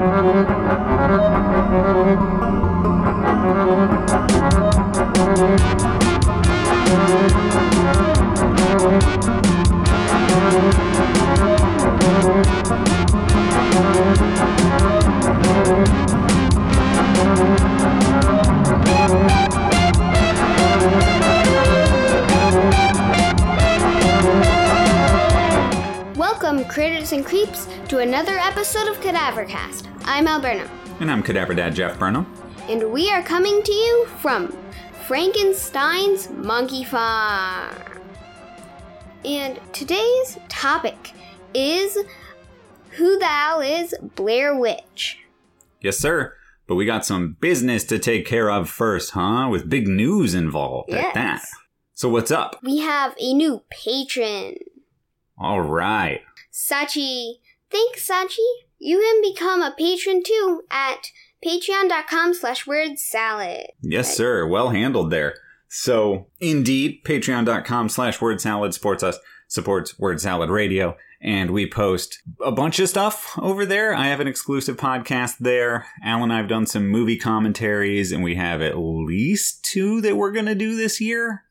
Thank episode of Cadavercast. I'm Al Burnham, And I'm Cadaver Dad Jeff Burnham. and we are coming to you from Frankenstein's Monkey Farm. And today's topic is Who Thou is Blair Witch? Yes, sir. But we got some business to take care of first, huh? With big news involved Yes. at that. So what's up? We have a new patron, All right. Sachi. Thanks, Sachi. You can become a patron too at patreon.com slash word salad. Yes, sir. Well handled there. So, indeed, patreon.com slash word salad supports us, supports Word Salad Radio, and we post a bunch of stuff over there. I have an exclusive podcast there. Al and I have done some movie commentaries, and we have at least two that we're going to do this year.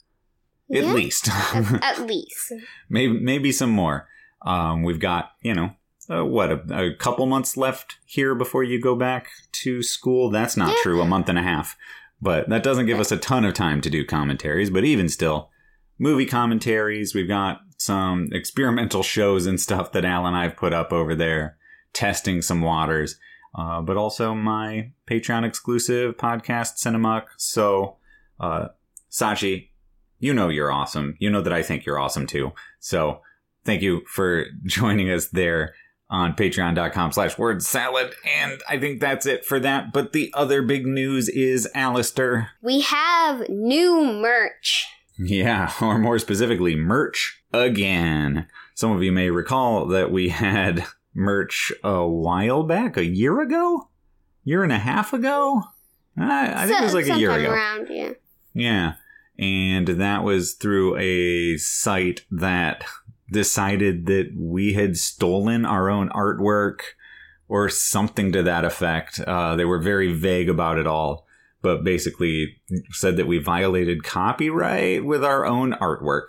At Yeah. least. At, at least. maybe maybe some more. Um, we've got you know uh, what a, a couple months left here before you go back to school. That's not Yeah. true. A month and a half, but that doesn't give us a ton of time to do commentaries. But even still, movie commentaries. We've got some experimental shows and stuff that Al and I've put up over there, testing some waters. Uh, but also my Patreon exclusive podcast, Cinemuck. So, uh, Sachi, you know you're awesome. You know that I think you're awesome too. So thank you for joining us there on patreon.com slash word salad. And I think that's it for that. But the other big news is Alistair. We have new merch. Yeah, or more specifically, merch again. Some of you may recall that we had merch a while back, a year ago? Year and a half ago? I, I think it was like a year ago. around, yeah. Yeah. And that was through a site that decided that we had stolen our own artwork or something to that effect. Uh, they were very vague about it all, but basically said that we violated copyright with our own artwork.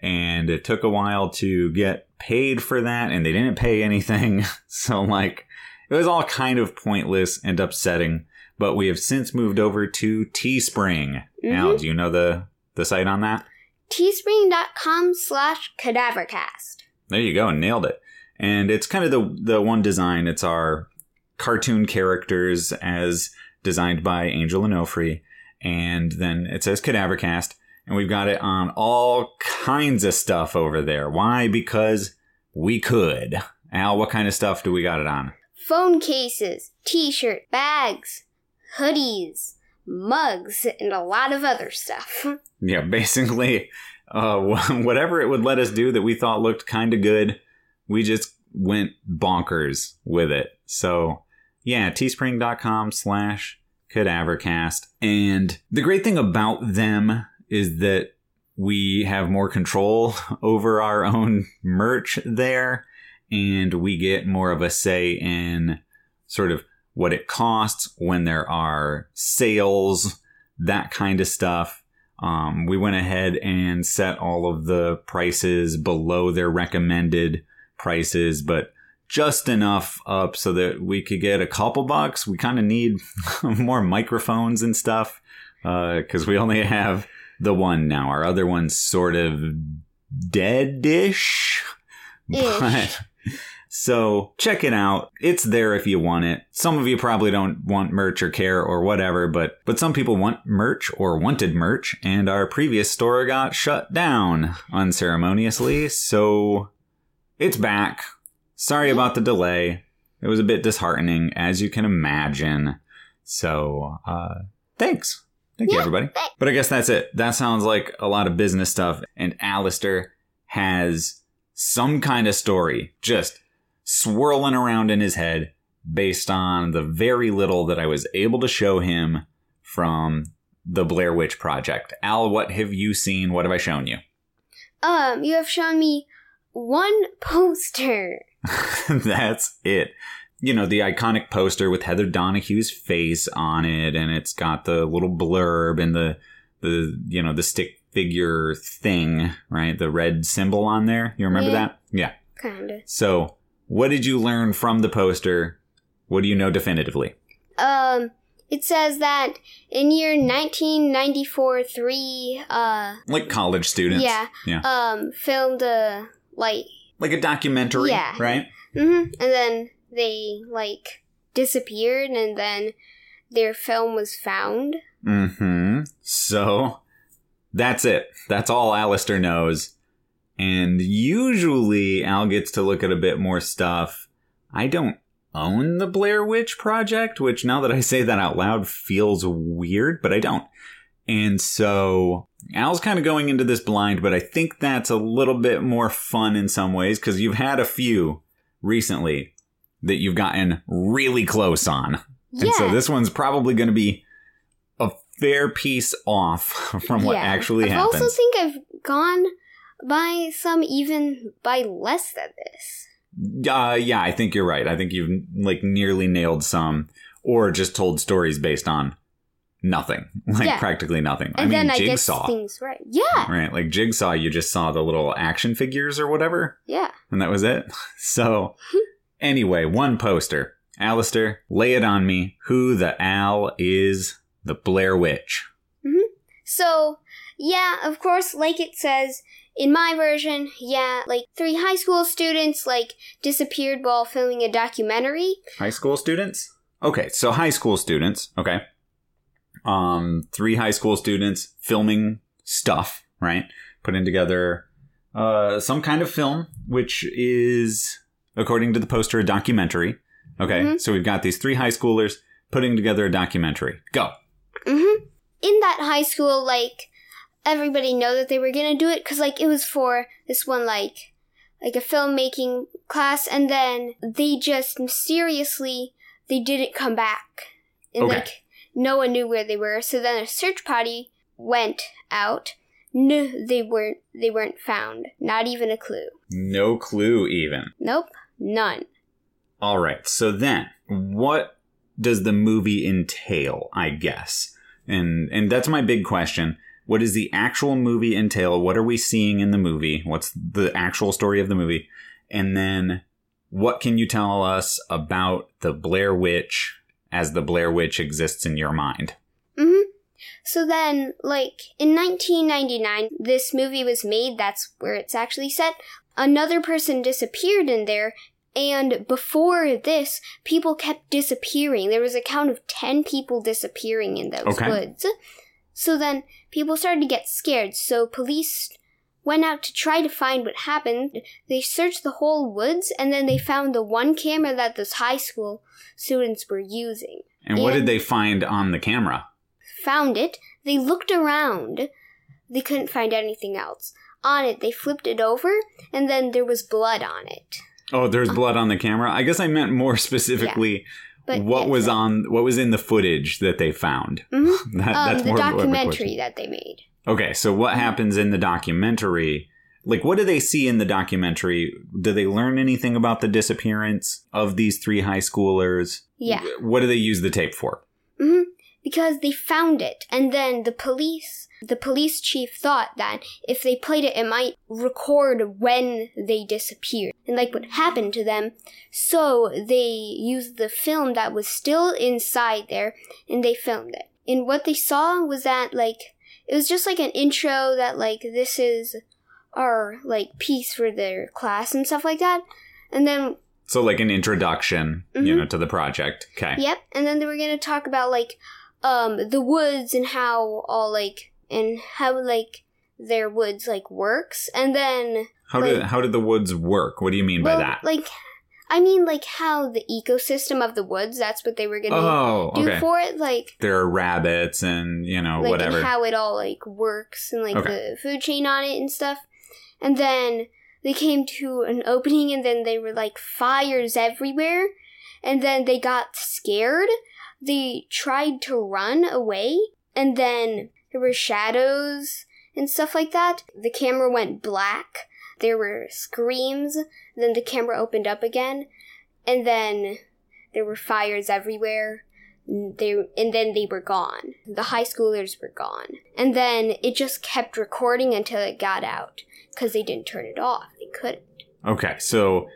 And it took a while to get paid for that, and they didn't pay anything. So, like, it was all kind of pointless and upsetting but we have since moved over to Teespring. Now, Mhm. do you know the the site on that? Teespring.com slash cadavercast. There you go, nailed it. And it's kind of the the one design. It's our cartoon characters as designed by Angel Onofre, and then it says Cadavercast, and we've got it on all kinds of stuff over there. Why? Because we could. Al, what kind of stuff do we got it on? Phone cases, t-shirt, bags, hoodies, mugs, and a lot of other stuff. Yeah, basically, uh, whatever it would let us do that we thought looked kind of good, we just went bonkers with it. So, yeah, teespring.com slash cadavercast. And the great thing about them is that we have more control over our own merch there, and we get more of a say in sort of what it costs when there are sales, that kind of stuff. Um, we went ahead and set all of the prices below their recommended prices, but just enough up so that we could get a couple bucks. We kind of need more microphones and stuff because we only have the one now. Our other one's sort of dead-ish. Ish. But so check it out. It's there if you want it. Some of you probably don't want merch or care or whatever, but but some people want merch or wanted merch, and our previous store got shut down unceremoniously. So it's back. Sorry about the delay. It was a bit disheartening, as you can imagine. So uh, thanks. Thank you, everybody. But I guess that's it. That sounds like a lot of business stuff. And Alistair has some kind of story just swirling around in his head based on the very little that I was able to show him from the Blair Witch Project. Al, what have you seen? What have I shown you? Um, you have shown me one poster. That's it. You know, the iconic poster with Heather Donahue's face on it, and it's got the little blurb and the the you know the stick figure thing, right? The red symbol on there. You remember Yeah. that? Yeah. Kinda. So, what did you learn from the poster? What do you know definitively? Um, it says that in year 1994, three, uh, Like college students. yeah, Yeah. um, filmed a, like, Like a documentary, Yeah. right? Mm-hmm. and then they, like, disappeared, and then their film was found. Mm-hmm. So that's it. That's all Alistair knows. And usually Al gets to look at a bit more stuff. I don't own the Blair Witch Project, which now that I say that out loud feels weird, but I don't. And so Al's kind of going into this blind, but I think that's a little bit more fun in some ways because you've had a few recently that you've gotten really close on. Yeah. And so this one's probably going to be a fair piece off from what Yeah. actually happened. I also think I've gone by some even by less than this. uh, yeah, I think you're right. I think you've like nearly nailed some or just told stories based on nothing, like Yeah. practically nothing. And I mean, then I guess Jigsaw, things right. Yeah. right? Like Jigsaw, you just saw the little action figures or whatever, Yeah. and that was it. So, anyway, one poster. Alistair, lay it on me. Who the Al is the Blair Witch? So, yeah, of course, like it says in my version, yeah, like three high school students like disappeared while filming a documentary. High school students? Okay, so high school students, okay. Um three high school students filming stuff, right? Putting together uh some kind of film which is according to the poster a documentary. Okay? Mhm. So we've got these three high schoolers putting together a documentary. Go. hmm In that high school, like everybody know that they were gonna do it because like it was for this one like like a filmmaking class, and then they just mysteriously they didn't come back, and Okay. like no one knew where they were. So then a search party went out. No, they weren't. They weren't found. Not even a clue. No clue even. Nope, none. All right. So then, what does the movie entail? I guess, and and that's my big question. What does the actual movie entail? What are we seeing in the movie? What's the actual story of the movie? And then, what can you tell us about the Blair Witch as the Blair Witch exists in your mind? hmm So then, like, in 1999, this movie was made. That's where it's actually set. Another person disappeared in there, and before this, people kept disappearing. There was a count of 10 people disappearing in those Okay. woods. So then, people started to get scared, so police went out to try to find what happened. They searched the whole woods, and then they found the one camera that those high school students were using And what did they find on the camera? found it. They looked around. They couldn't find anything else. On it, they flipped it over, and then there was blood on it. Oh, there's blood on the camera. I guess I meant more specifically But what yes, was uh, on what was in the footage that they found. Mhm. That, um, that's the more of a question. documentary that they made. Okay, so what happens in the documentary? Like, what do they see in the documentary? Do they learn anything about the disappearance of these three high schoolers? Yeah. What do they use the tape for? hmm Because they found it, and then the police, the police chief thought that if they played it, it might record when they disappeared and like what happened to them. So they used the film that was still inside there, and they filmed it. And what they saw was that like it was just like an intro that like this is our like piece for their class and stuff like that. And then So, like an introduction, you Mhm. know, to the project. Okay. Yep, and then they were gonna talk about like um the woods and how all like and how like their woods like works, and then How did how did the woods work? What do you mean by that? like I mean like how the ecosystem of the woods. That's what they were gonna oh, do okay. for it, like. there are rabbits and you know Like whatever. and how it all like works and like Okay. the food chain on it and stuff, and then they came to an opening and then they were like fires everywhere, and then they got scared. They tried to run away, and then there were shadows and stuff like that. The camera went black. there were screams, then the camera opened up again, and then there were fires everywhere. They and then they were gone. The high schoolers were gone, and then it just kept recording until it got out because they didn't turn it off. They couldn't. Okay, so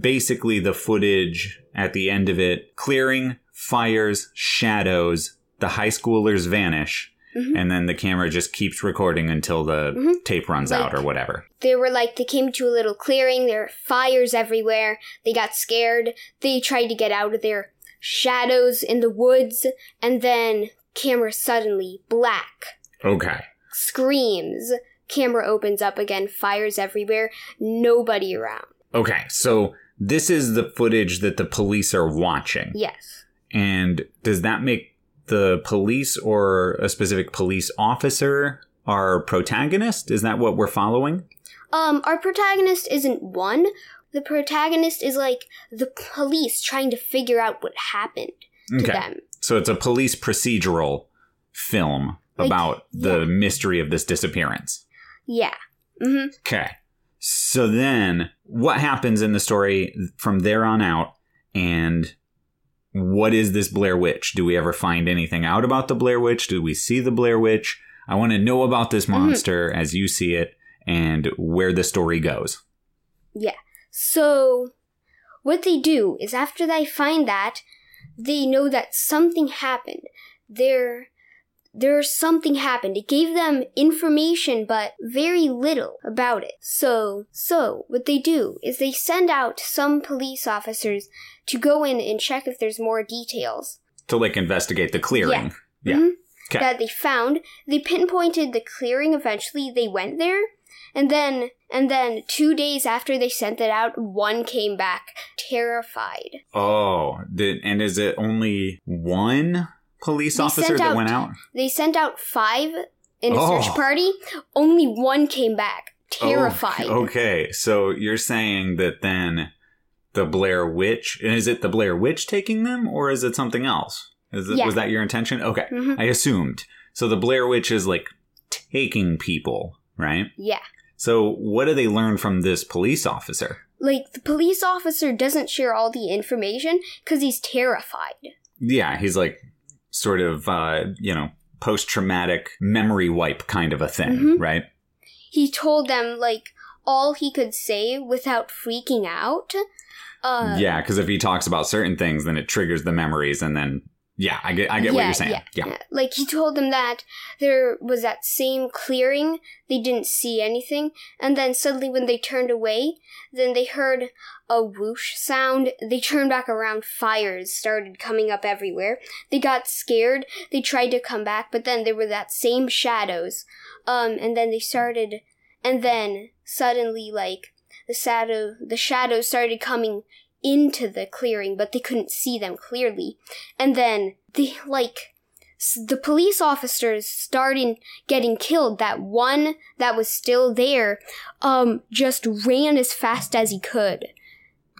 basically the footage at the end of it clearing, fires, shadows, the high schoolers vanish, Mhm. and then the camera just keeps recording until the Mhm. tape runs out or whatever. They were like they came to a little clearing. There were fires everywhere. They got scared. They tried to get out of there. Shadows in the woods, and then camera suddenly black. Okay. screams. Camera opens up again, fires everywhere, nobody around. Okay, so this is the footage that the police are watching. Yes. And does that make the police or a specific police officer our protagonist? Is that what we're following? Um, our protagonist isn't one. The protagonist is like the police trying to figure out what happened to them. So it's a police procedural film Like, about the yeah. mystery of this disappearance. Yeah. hmm Okay. So then what happens in the story from there on out and what is this Blair Witch? Do we ever find anything out about the Blair Witch? Do we see the Blair Witch? I want to know about this mm-hmm. monster as you see it and where the story goes. Yeah. So, what they do is after they find that, they know that something happened. There, there's something happened. It gave them information, but very little about it. So, so what they do is they send out some police officers to go in and check if there's more details To like investigate the clearing. Yeah. Mhm. Okay. that they found. They pinpointed the clearing. Eventually, they went there, and then and then two days after they sent it out, one came back terrified. Oh, did, and is it only one police They officer that out- went out? They sent out five in a Oh. search party. Only one came back terrified. Oh, okay, so you're saying that then the Blair Witch And is it the Blair Witch taking them, or is it something else? Is it, Yeah. was that your intention? Okay, Mhm. I assumed. So the Blair Witch is like taking people, right? Yeah. So what do they learn from this police officer? Like the police officer doesn't share all the information because he's terrified. Yeah, he's like sort of uh, you know post traumatic memory wipe kind of a thing, Mhm. right? He told them like all he could say without freaking out. Uh, yeah, because if he talks about certain things, then it triggers the memories, and then yeah, I get I get what you're saying. Yeah. Like he told them that there was that same clearing, they didn't see anything, and then suddenly when they turned away, then they heard a whoosh sound. They turned back around, fires started coming up everywhere. They got scared, they tried to come back, but then there were that same shadows. Um and then they started and then suddenly like the shadow the shadows started coming into the clearing, but they couldn't see them clearly. And then the like the police officers started getting killed. That one that was still there, um, just ran as fast as he could.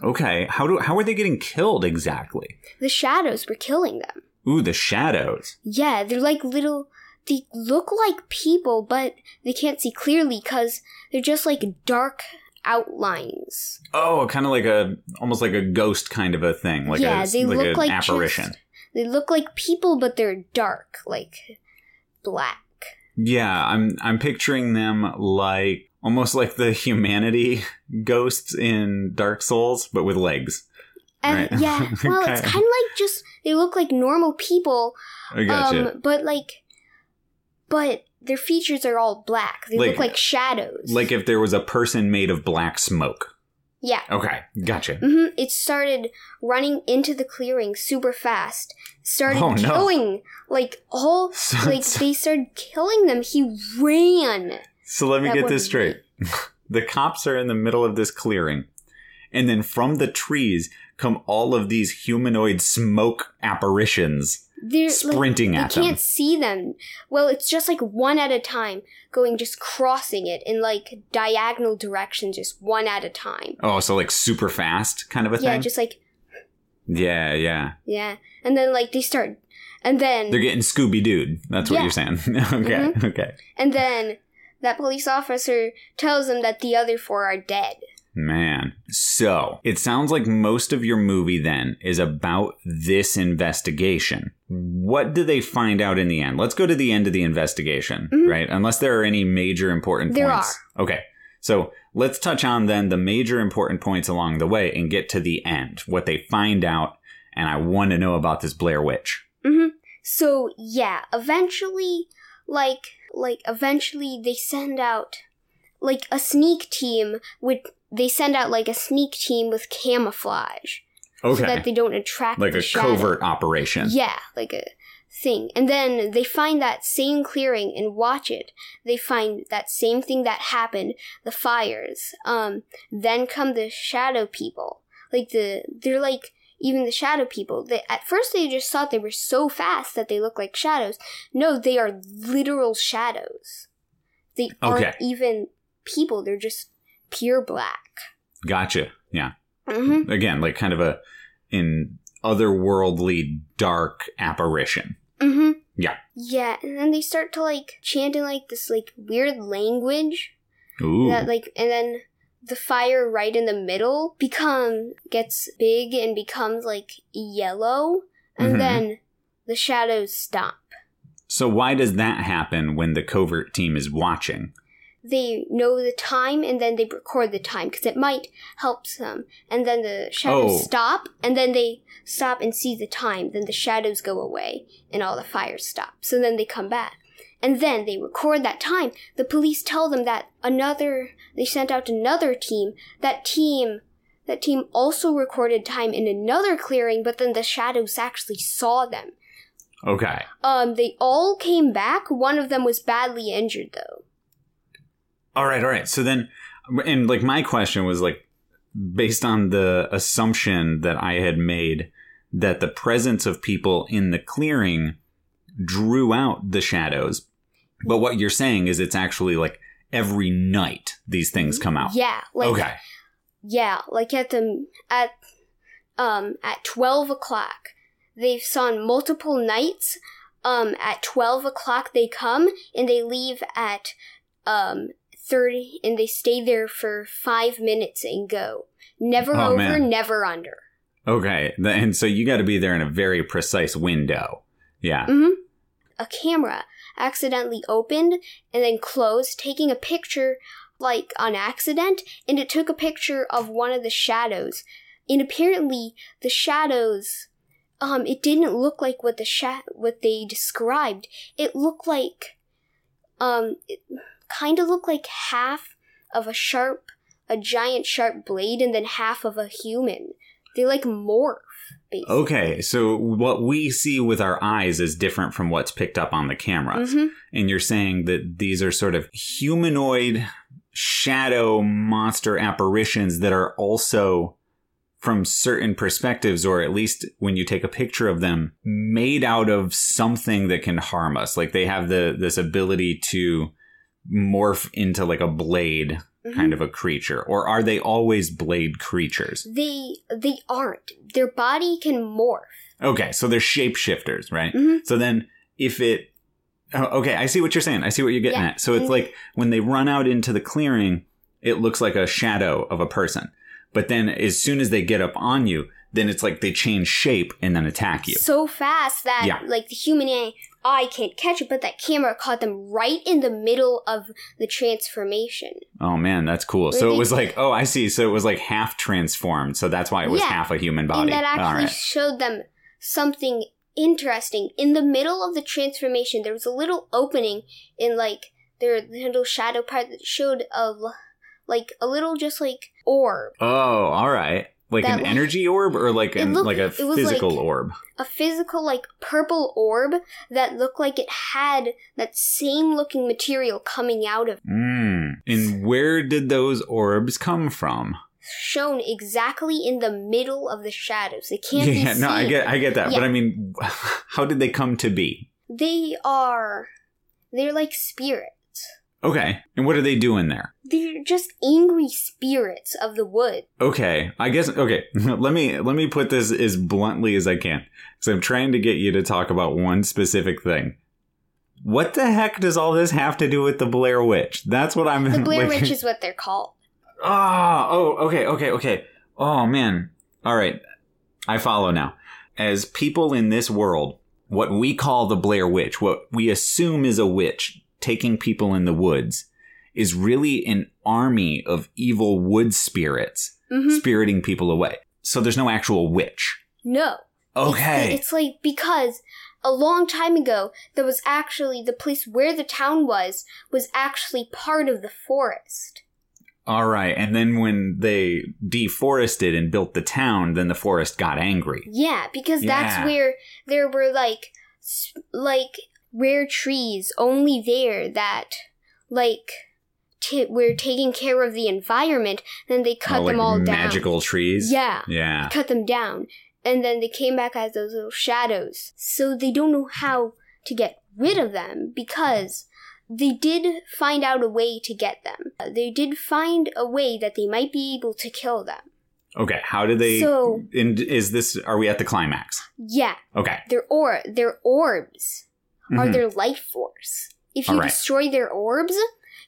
Okay, how do how are they getting killed exactly? The shadows were killing them. Ooh, the shadows. Yeah, they're like little. They look like people, but they can't see clearly because they're just like dark outlines. Oh, kind of like a almost like a ghost kind of a thing, like yeah, a they like look an like apparition. just- they look like people, but they're dark, like black. Yeah, I'm I'm picturing them like almost like the humanity ghosts in Dark Souls, but with legs. And Right. yeah, well, it's kind of like just they look like normal people, I gotcha. um, but like, but their features are all black. They Like- look like shadows. like if there was a person made of black smoke. yeah. Okay, gotcha. hmm It started running into the clearing super fast. Started Oh, no. killing like all So, like they started killing them. He ran. so let me That get this straight. the cops are in the middle of this clearing, and then from the trees come all of these humanoid smoke apparitions They're like, sprinting they at can't them. see them. Well, it's just like one at a time, going just crossing it in like diagonal directions, just one at a time. Oh, so like super fast kind of a Yeah, thing? Yeah, just like yeah, yeah. yeah, and then like they start, and then They're getting Scooby Dooed. That's what Yeah. you're saying. okay, Mhm. okay. and then that police officer tells them that the other four are dead. Man. So, it sounds like most of your movie then is about this investigation. What do they find out in the end? Let's go to the end of the investigation, Mhm. right? Unless there are any major important There points. Okay. So, let's touch on then the major important points along the way and get to the end, what they find out. And I want to know about this Blair Witch. hmm So yeah, eventually, like like eventually they send out like a sneak team with they send out like a sneak team with camouflage so that they don't attract like a shadow. covert operation. Yeah, like a thing. And then they find that same clearing and watch it. They find that same thing that happened, the fires. Um, then come the shadow people. Like the, they're like, even the shadow people. They, at first they just thought they were so fast that they look like shadows. No, they are literal shadows. They aren't even people. They're just pure black. Gotcha. Yeah. hmm Again, like kind of a in otherworldly dark apparition. hmm Yeah. Yeah, and then they start to like chant in like this like weird language Ooh. that like, and then the fire right in the middle become gets big and becomes like yellow, and Mhm. then the shadows stop. So why does that happen when the covert team is watching? They know the time, and then they record the time because it might help them. And then the shadows Oh. stop, and then they stop and see the time. Then the shadows go away, and all the fires stop. So then they come back. And then they record that time. The police tell them that another, they sent out another team. That team, that team also recorded time in another clearing, but then the shadows actually saw them. Okay. Um, they all came back. One of them was badly injured though. All right, all right. So then and like my question was like based on the assumption that I had made that the presence of people in the clearing drew out the shadows. But what you're saying is it's actually like every night these things come out. Yeah, like okay. Yeah, like at the at um at twelve o'clock. They've saw multiple nights. Um at twelve o'clock they come and they leave at um thirty and they stay there for five minutes and go. Never Oh, over, man. never under. Okay. And so you got to be there in a very precise window. Yeah. Mm-hmm. A camera accidentally opened and then closed, taking a picture like on accident, and it took a picture of one of the shadows. And apparently, the shadows, um, it didn't look like what the sha- what they described. It looked like, um, it kind of look like half of a sharp, a giant sharp blade, and then half of a human. They like morph. Basically. Okay. So what we see with our eyes is different from what's picked up on the cameras. hmm and you're saying that these are sort of humanoid shadow monster apparitions that are also from certain perspectives or at least when you take a picture of them made out of something that can harm us like they have the this ability to morph into like a blade Mhm. kind of a creature or are they always blade creatures They they aren't. Their body can morph. okay so they're shapeshifters right Mhm. So then, if it, oh, okay, I see what you're saying. I see what you're getting Yeah. at. So it's Mhm. like when they run out into the clearing, it looks like a shadow of a person. But then, as soon as they get up on you, then it's like they change shape and then attack you. So fast that Yeah. like the human eye can't catch it, but that camera caught them right in the middle of the transformation. Oh man, that's cool. So Really? it was like, oh, I see. So it was like half transformed. So that's why it was Yeah. half a human body. And that actually right. showed them something interesting. In the middle of the transformation, there was a little opening in like their little shadow part that showed a like a little just like orb, Oh, all right. Like That an energy orb or like an, looked- like a it physical like- orb? a physical like purple orb that looked like it had that same looking material coming out of Mm. And where did those orbs come from? shown exactly in the middle of the shadows. They can't be yeah, seen. no, I get, I get that, but I mean, how did they come to be? They are they're like spirits. Okay, and what are they doing there? They're just angry spirits of the wood. Okay, I guess. Okay, let me let me put this as bluntly as I can, because I'm trying to get you to talk about one specific thing. what the heck does all this have to do with the Blair Witch? That's what I'm The Blair like- Witch is what they're called. Ah, oh, okay, okay, okay. Oh man. All right. I follow now. As people in this world, what we call the Blair Witch, what we assume is a witch taking people in the woods, is really an army of evil wood spirits hmm spiriting people away. So there's no actual witch. No. Okay. It's, it's like because a long time ago, there was actually the place where the town was was actually part of the forest. All right. And then when they deforested and built the town, then the forest got angry. Yeah, because Yeah. that's where there were like like rare trees only there that like t- were taking care of the environment. Then they cut Oh, like them all down. magical trees. Yeah. Yeah. cut them down and then they came back as those little shadows so they don't know how to get rid of them because they did find out a way to get them they did find a way that they might be able to kill them Okay. How do they? So- and is this? Are we at the climax? yeah Okay. their or their orbs are Mhm. their life force if you right. destroy their orbs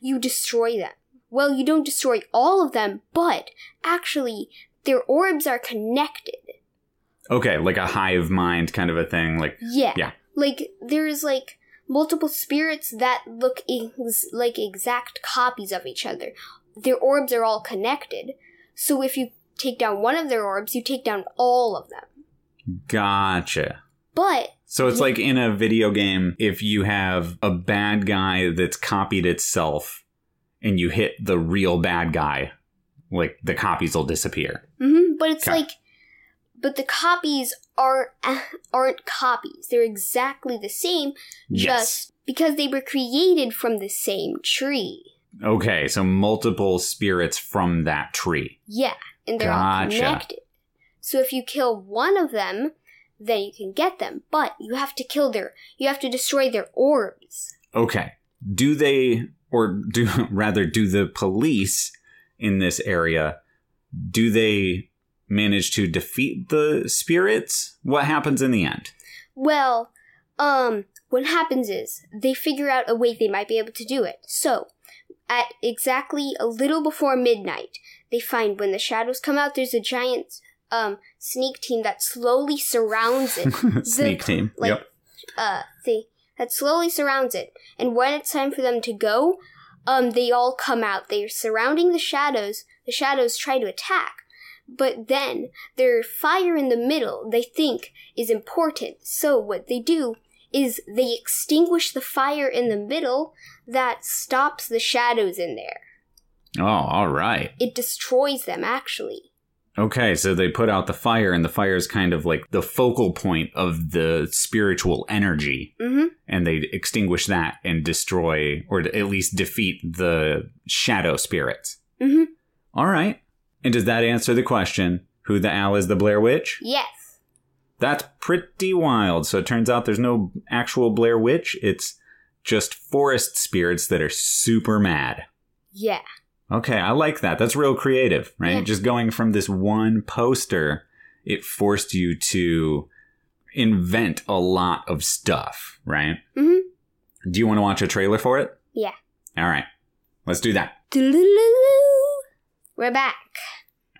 you destroy them well you don't destroy all of them but actually their orbs are connected Okay, like a hive mind kind of a thing. Like, Yeah. Yeah. Like there's like multiple spirits that look ex- like exact copies of each other. Their orbs are all connected. So if you take down one of their orbs, you take down all of them. gotcha. But So it's Yeah. like in a video game, if you have a bad guy that's copied itself and you hit the real bad guy, like the copies will disappear. mhm, but it's Okay. like but the copies aren't aren't copies. They're exactly the same Yes. just because they were created from the same tree. Okay, so multiple spirits from that tree. Yeah, and they're all connected. So if you kill one of them, then you can get them. But you have to kill their, you have to destroy their orbs. Okay. Do they, or do, rather, do the police in this area, do they manage to defeat the spirits? What happens in the end? Well, um, what happens is they figure out a way they might be able to do it. So, at exactly a little before midnight, they find when the shadows come out, there's a giant um sneak team that slowly surrounds it. Sneak team. like yep. uh thing that slowly surrounds it. And when it's time for them to go, um they all come out. They're surrounding the shadows. The shadows try to attack. But then their fire in the middle they think is important. So what they do is they extinguish the fire in the middle that stops the shadows in there. Oh, all right. It destroys them actually. Okay, so they put out the fire, and the fire is kind of like the focal point of the spiritual energy, Mhm. and they extinguish that and destroy, or at least defeat the shadow spirits. Mhm. All right. And does that answer the question? Who the owl is the Blair Witch? Yes. That's pretty wild. So it turns out there's no actual Blair Witch. It's just forest spirits that are super mad. Yeah. Okay, I like that. That's real creative, right? Yeah. Just going from this one poster, it forced you to invent a lot of stuff, right? Mhm. Do you want to watch a trailer for it? Yeah. All right. Let's do that. We're back.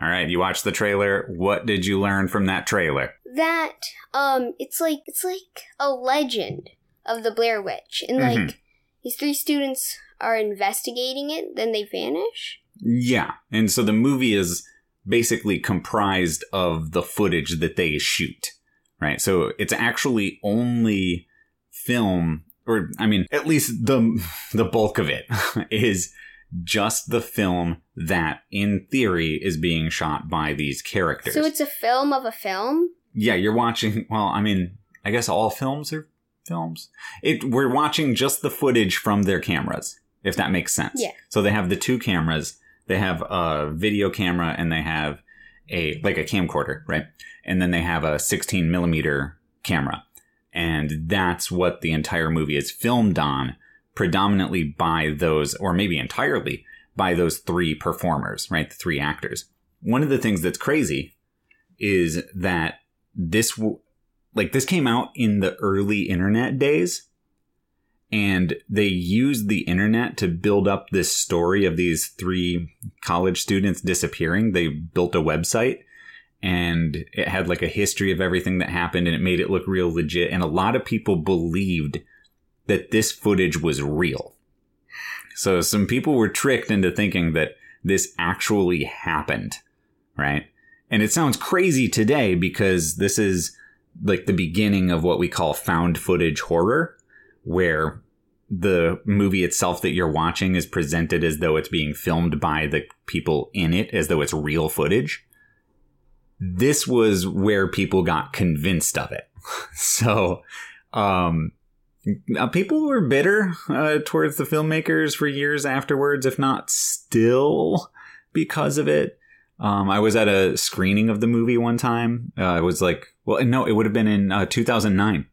All right, you watched the trailer. What did you learn from that trailer? that um it's like it's like a legend of the Blair Witch and like Mhm. These three students are investigating it then they vanish Yeah. And so the movie is basically comprised of the footage that they shoot, right? So it's actually only film or I mean, at least the the bulk of it is just the film that in theory is being shot by these characters. so it's a film of a film yeah, you're watching well, I mean, I guess all films are films. It we're watching just the footage from their cameras, if that makes sense. Yeah. So they have the two cameras. They have a video camera and they have a like a camcorder, right? And then they have a 16 millimeter camera. And that's what the entire movie is filmed on, predominantly by those, or maybe entirely by those three performers, right? The three actors. One of the things that's crazy is that this, like, this came out in the early internet days. and they used the internet to build up this story of these three college students disappearing. They built a website and it had like a history of everything that happened and it made it look real legit. And a lot of people believed that this footage was real. So some people were tricked into thinking that this actually happened, right? And it sounds crazy today because this is like the beginning of what we call found footage horror, where the movie itself that you're watching is presented as though it's being filmed by the people in it, as though it's real footage. This was where people got convinced of it. so, um, uh, people were bitter uh, towards the filmmakers for years afterwards, if not still because of it. Um, I was at a screening of the movie one time. Uh, it was like, well, no, it would have been in uh, 2009.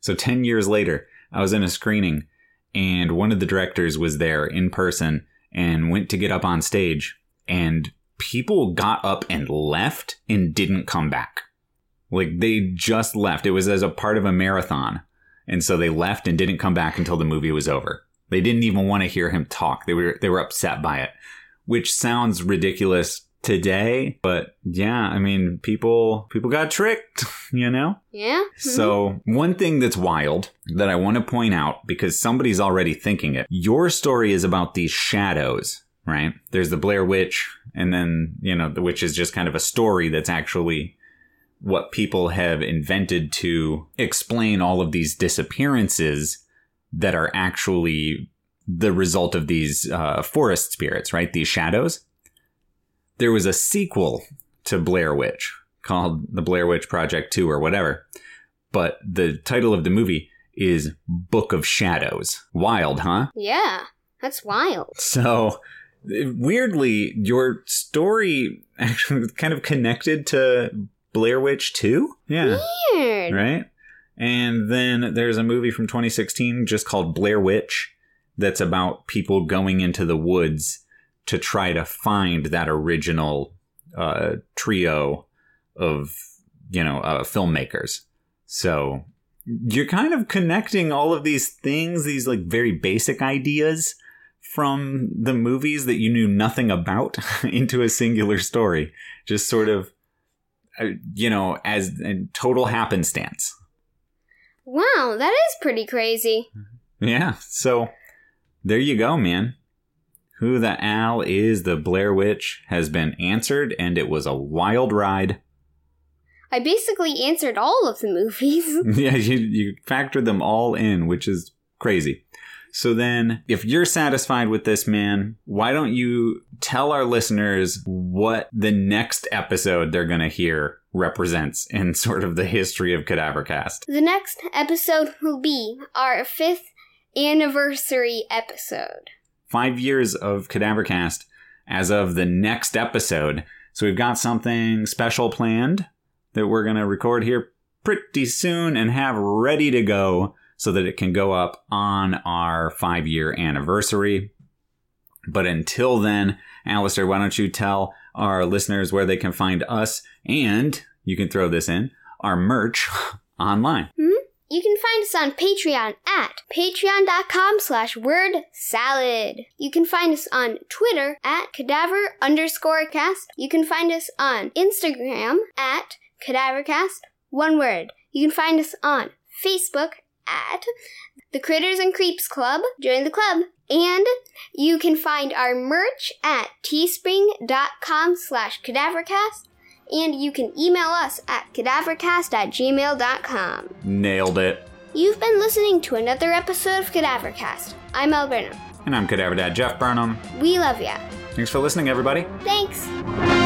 So 10 years later, I was in a screening and one of the directors was there in person and went to get up on stage and people got up and left and didn't come back. Like they just left. It was as a part of a marathon. And so they left and didn't come back until the movie was over. They didn't even want to hear him talk. They were they were upset by it, which sounds ridiculous today, but yeah, I mean, people people got tricked, you know? Yeah. Mm-hmm. So, one thing that's wild that I want to point out because somebody's already thinking it. Your story is about these shadows, right? There's the Blair Witch and then, you know, the witch is just kind of a story that's actually what people have invented to explain all of these disappearances that are actually the result of these uh, forest spirits, right? These shadows there was a sequel to Blair Witch called The Blair Witch Project 2 or whatever. But the title of the movie is Book of Shadows. Wild, huh? Yeah, that's wild. So, weirdly, your story actually kind of connected to Blair Witch 2? Yeah. Weird. Right? And then there's a movie from 2016 just called Blair Witch that's about people going into the woods to try to find that original uh, trio of you know uh, filmmakers. So you're kind of connecting all of these things, these like very basic ideas from the movies that you knew nothing about into a singular story. Just sort of, uh, you know, as a total happenstance. Wow, that is pretty crazy. Yeah. So there you go, man. Who the Al is the Blair Witch has been answered, and it was a wild ride. I basically answered all of the movies. yeah, you, you factored them all in, which is crazy. So then, if you're satisfied with this, man, why don't you tell our listeners what the next episode they're going to hear represents in sort of the history of Cadavercast? The next episode will be our fifth anniversary episode five years of Cadavercast as of the next episode. So we've got something special planned that we're going to record here pretty soon and have ready to go so that it can go up on our five year anniversary. But until then, Alistair, why don't you tell our listeners where they can find us and you can throw this in our merch online. Mm-hmm. You can find us on Patreon at patreon.com slash word salad. You can find us on Twitter at cadaver underscore cast. You can find us on Instagram at cadavercast, one word. You can find us on Facebook at the Critters and Creeps Club. Join the club. And you can find our merch at teespring.com slash cadavercast and you can email us at cadavercast at gmail.com. Nailed it. You've been listening to another episode of Cadavercast. I'm Al Burnham. And I'm Cadaver Dad Jeff Burnham. We love ya. Thanks for listening, everybody. Thanks.